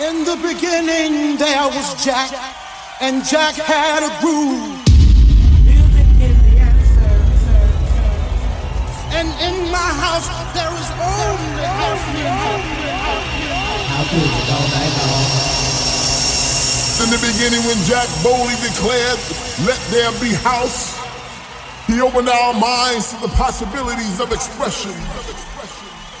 In the beginning, there was Jack, and Jack had a groove. Music is the answer. And in my house, there is only house music. House music all night long. In the beginning, when Jack boldly declared, Let there be house, he opened our minds to the possibilities of expression.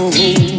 home.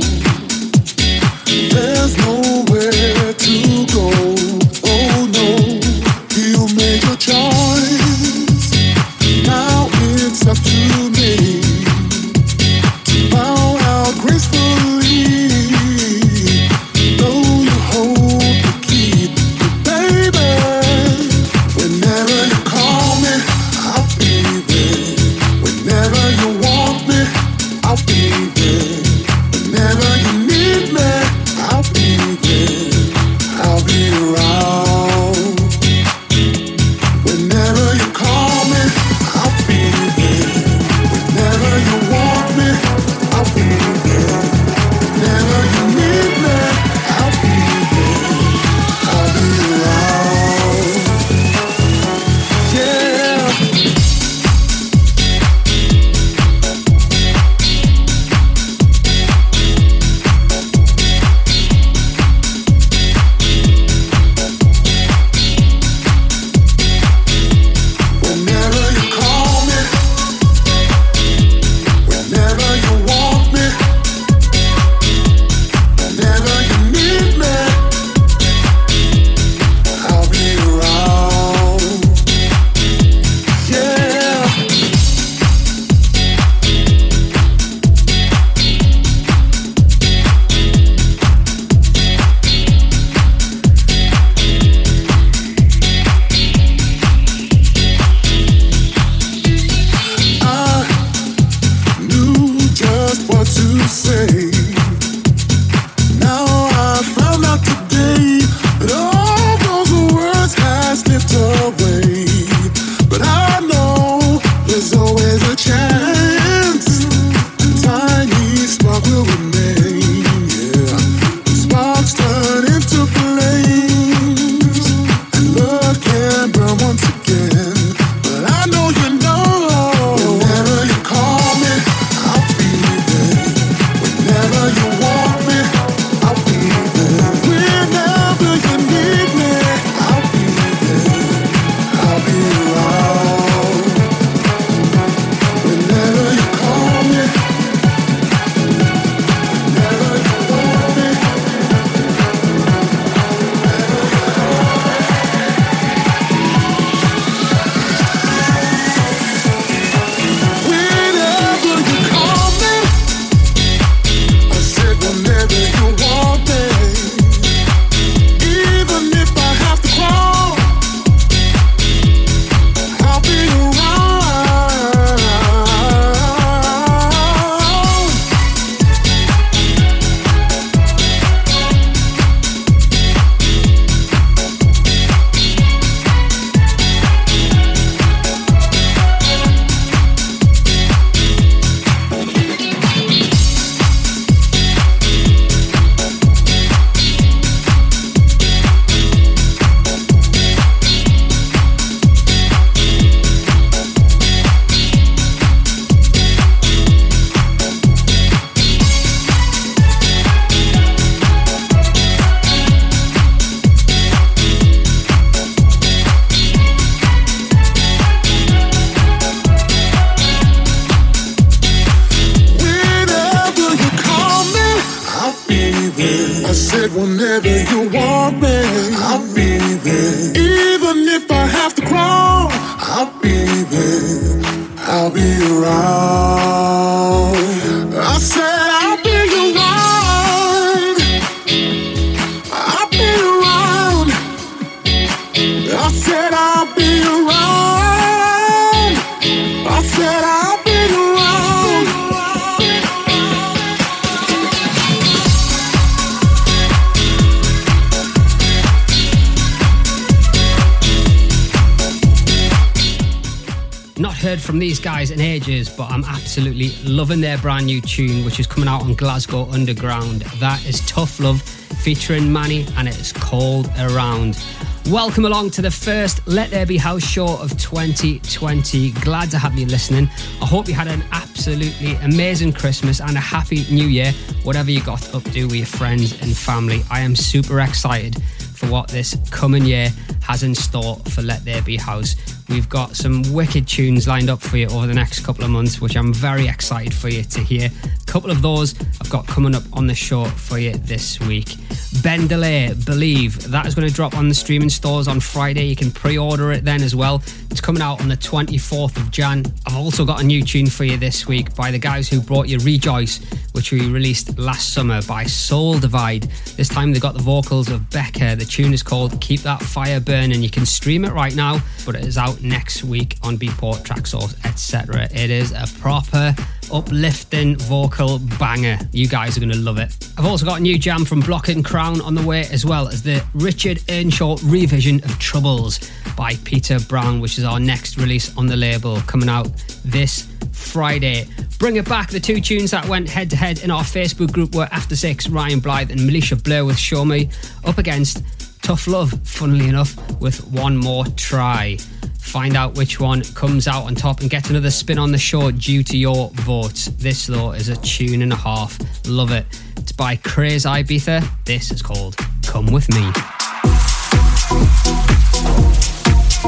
Not heard from these guys in ages, but I'm absolutely loving their brand new tune, which is coming out on Glasgow Underground. That is Tough Love featuring Manny, and it is called Around. Welcome along to the first Let There Be House show of 2020. Glad to have you listening. I hope you had an absolutely amazing Christmas and a happy new year, whatever you got up to with your friends and family. I am super excited for what this coming year has in store for Let There Be House. We've got some wicked tunes lined up for you over the next couple of months, which I'm very excited for you to hear. A couple of those I've got coming up on the show for you this week. Ben Delay, Believe, that is going to drop on the streaming stores on Friday. You can pre order it then as well. It's coming out on the 24th of Jan. I've also got a new tune for you this week by the guys who brought you Rejoice, which we released last summer by Soul Divide. This time they got the vocals of Becca. The tune is called Keep That Fire Burning. You can stream it right now, but it is out next week on Beatport, Traxsource, etc. It is a proper uplifting vocal banger. You guys are going to love it. I've also got a new jam from Block and Crown on the way, as well as the Richard Earnshaw revision of Troubles by Peter Brown, which is our next release on the label, coming out this Friday. Bring it back. The two tunes that went head to head in our Facebook group were After Six, Ryan Blyth, and Militia Blair with Show Me, up against Tough Love, funnily enough, with One More Try. Find out which one comes out on top and get another spin on the show due to your votes. This, though, is a tune and a half. Love it. It's by Craze Ibiza. This is called Come With Me. Come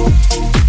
with me.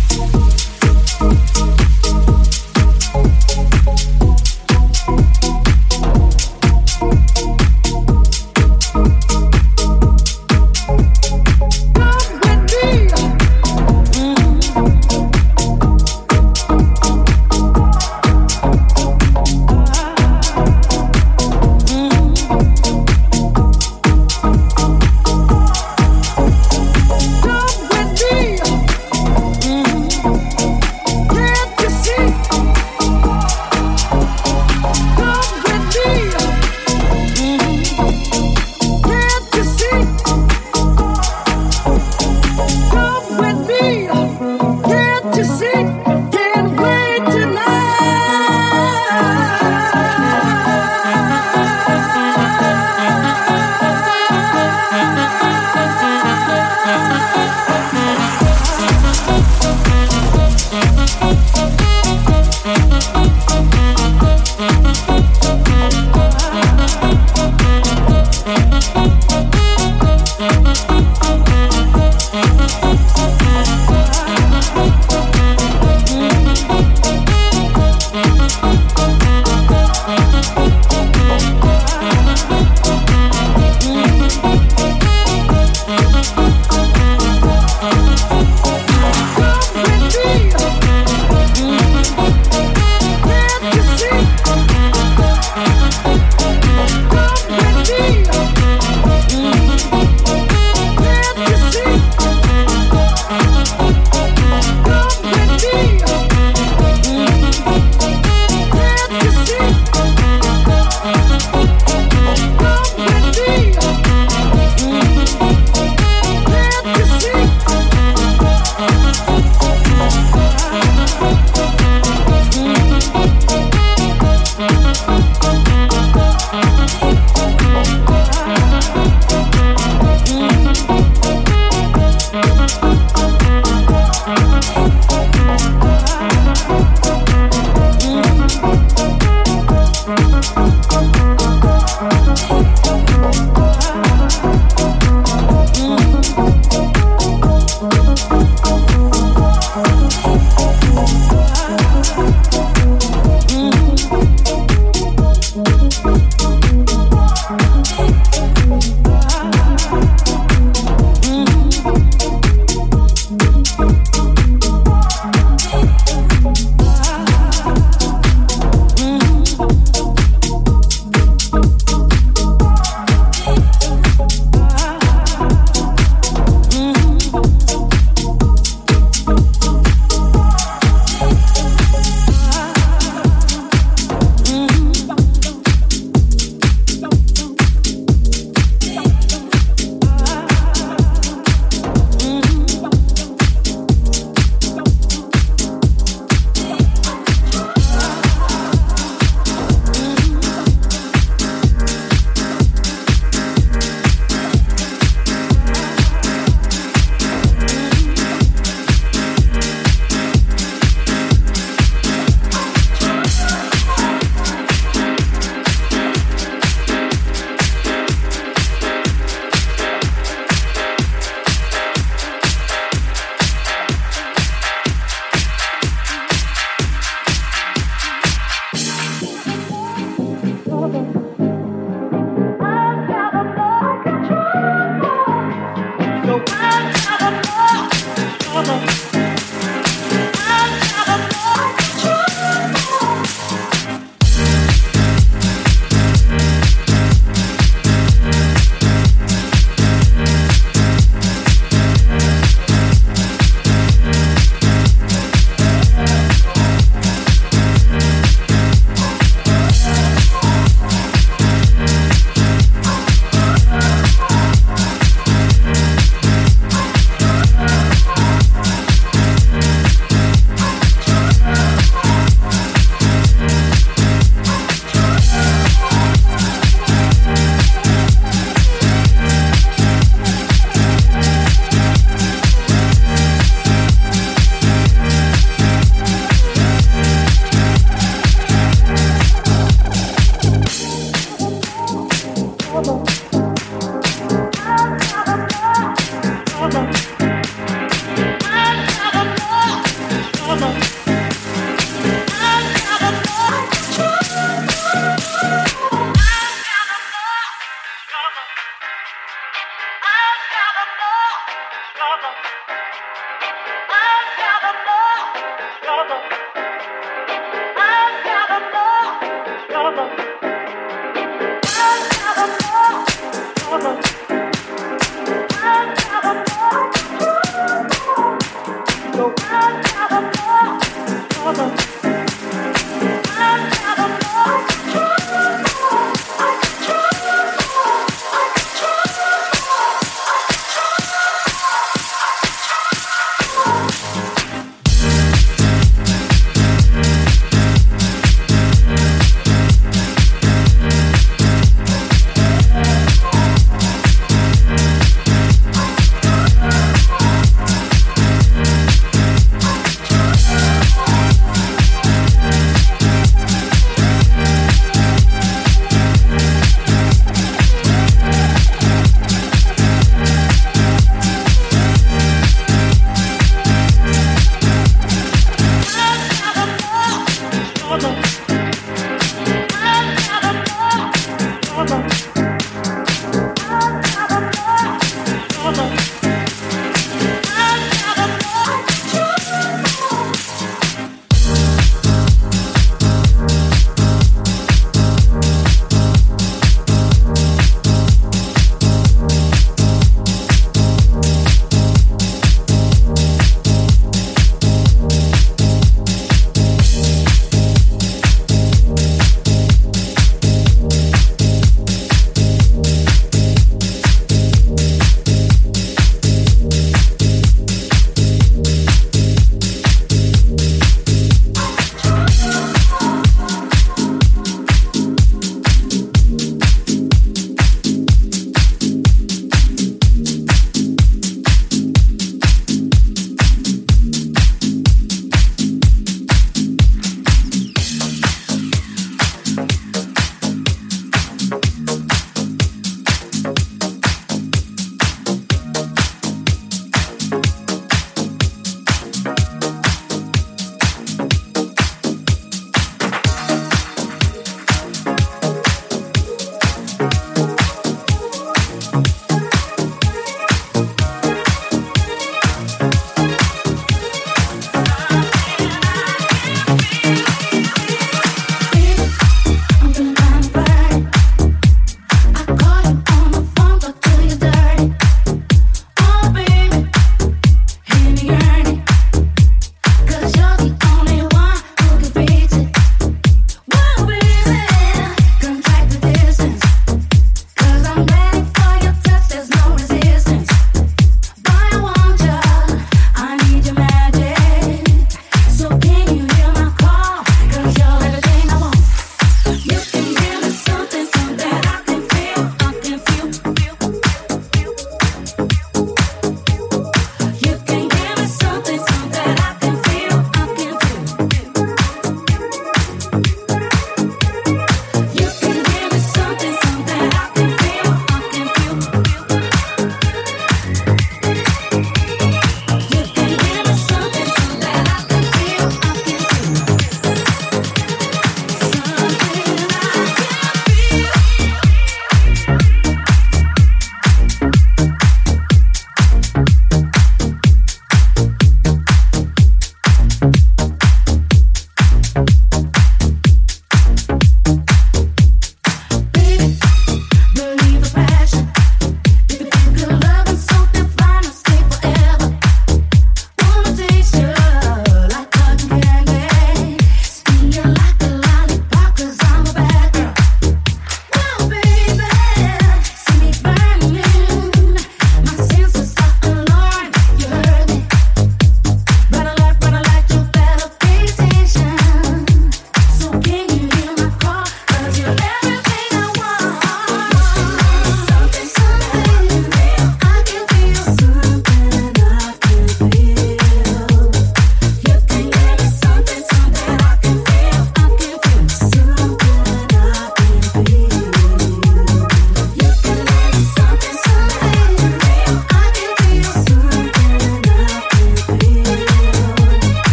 嗯。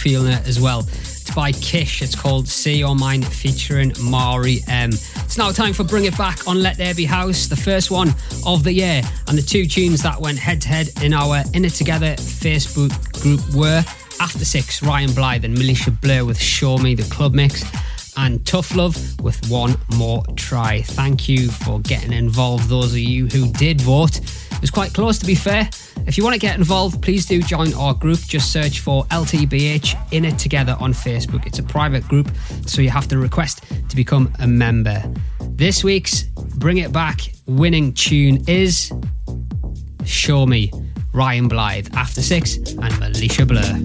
Feeling it as well. It's by Kish. It's called See Your Mind featuring Mari M. It's now time for Bring It Back on Let There Be House, the first one of the year. And the two tunes that went head to head in our In It Together Facebook group were After Six, Ryan Blyth and Militia Blur with Show Me the Club Mix and Tough Love with One More Try. Thank you for getting involved, those of you who did vote. It was quite close, to be fair. If you want to get involved, please do join our group. Just search for LTBH In It Together on Facebook. It's a private group, so you have to request to become a member. This week's Bring It Back winning tune is Show Me, Ryan Blyth, After Six, and Militia Blur.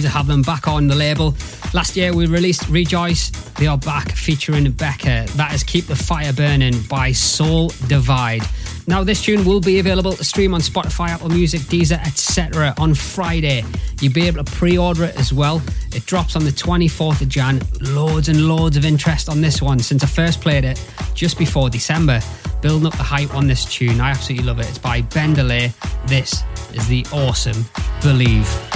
To have them back on the label. Last year we released Rejoice. They are back featuring Becca. That is Keep the Fire Burning by Soul Divide. Now, this tune will be available to stream on Spotify, Apple Music, Deezer, etc. on Friday. You'll be able to pre order it as well. It drops on the 24th of Jan. Loads and loads of interest on this one since I first played it just before December. Building up the hype on this tune. I absolutely love it. It's by Ben Delay. This is the awesome Believe.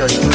열심히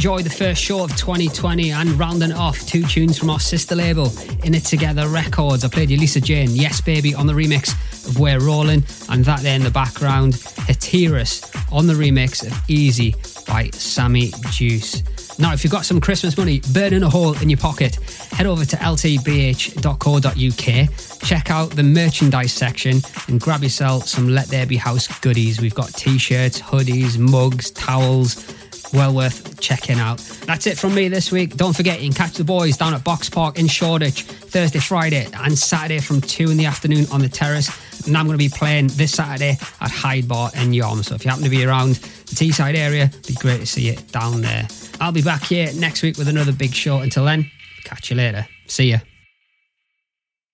Enjoyed the first show of 2020 and rounding off two tunes from our sister label, In It Together Records. I played you Lisa Jane, Yes Baby on the remix of We're Rolling, and that there in the background, Hatiras on the remix of Easy by Sammy Juice. Now, if you've got some Christmas money burning a hole in your pocket, head over to ltbh.co.uk, check out the merchandise section, and grab yourself some Let There Be House goodies. We've got t shirts, hoodies, mugs, towels. Well worth checking out. That's it from me this week. Don't forget, you can catch the boys down at Box Park in Shoreditch Thursday, Friday, and Saturday from 2 in the afternoon on the terrace. And I'm going to be playing this Saturday at Hyde Bar in Yarm. So if you happen to be around the Teesside area, it'd be great to see you down there. I'll be back here next week with another big show. Until then, catch you later. See ya.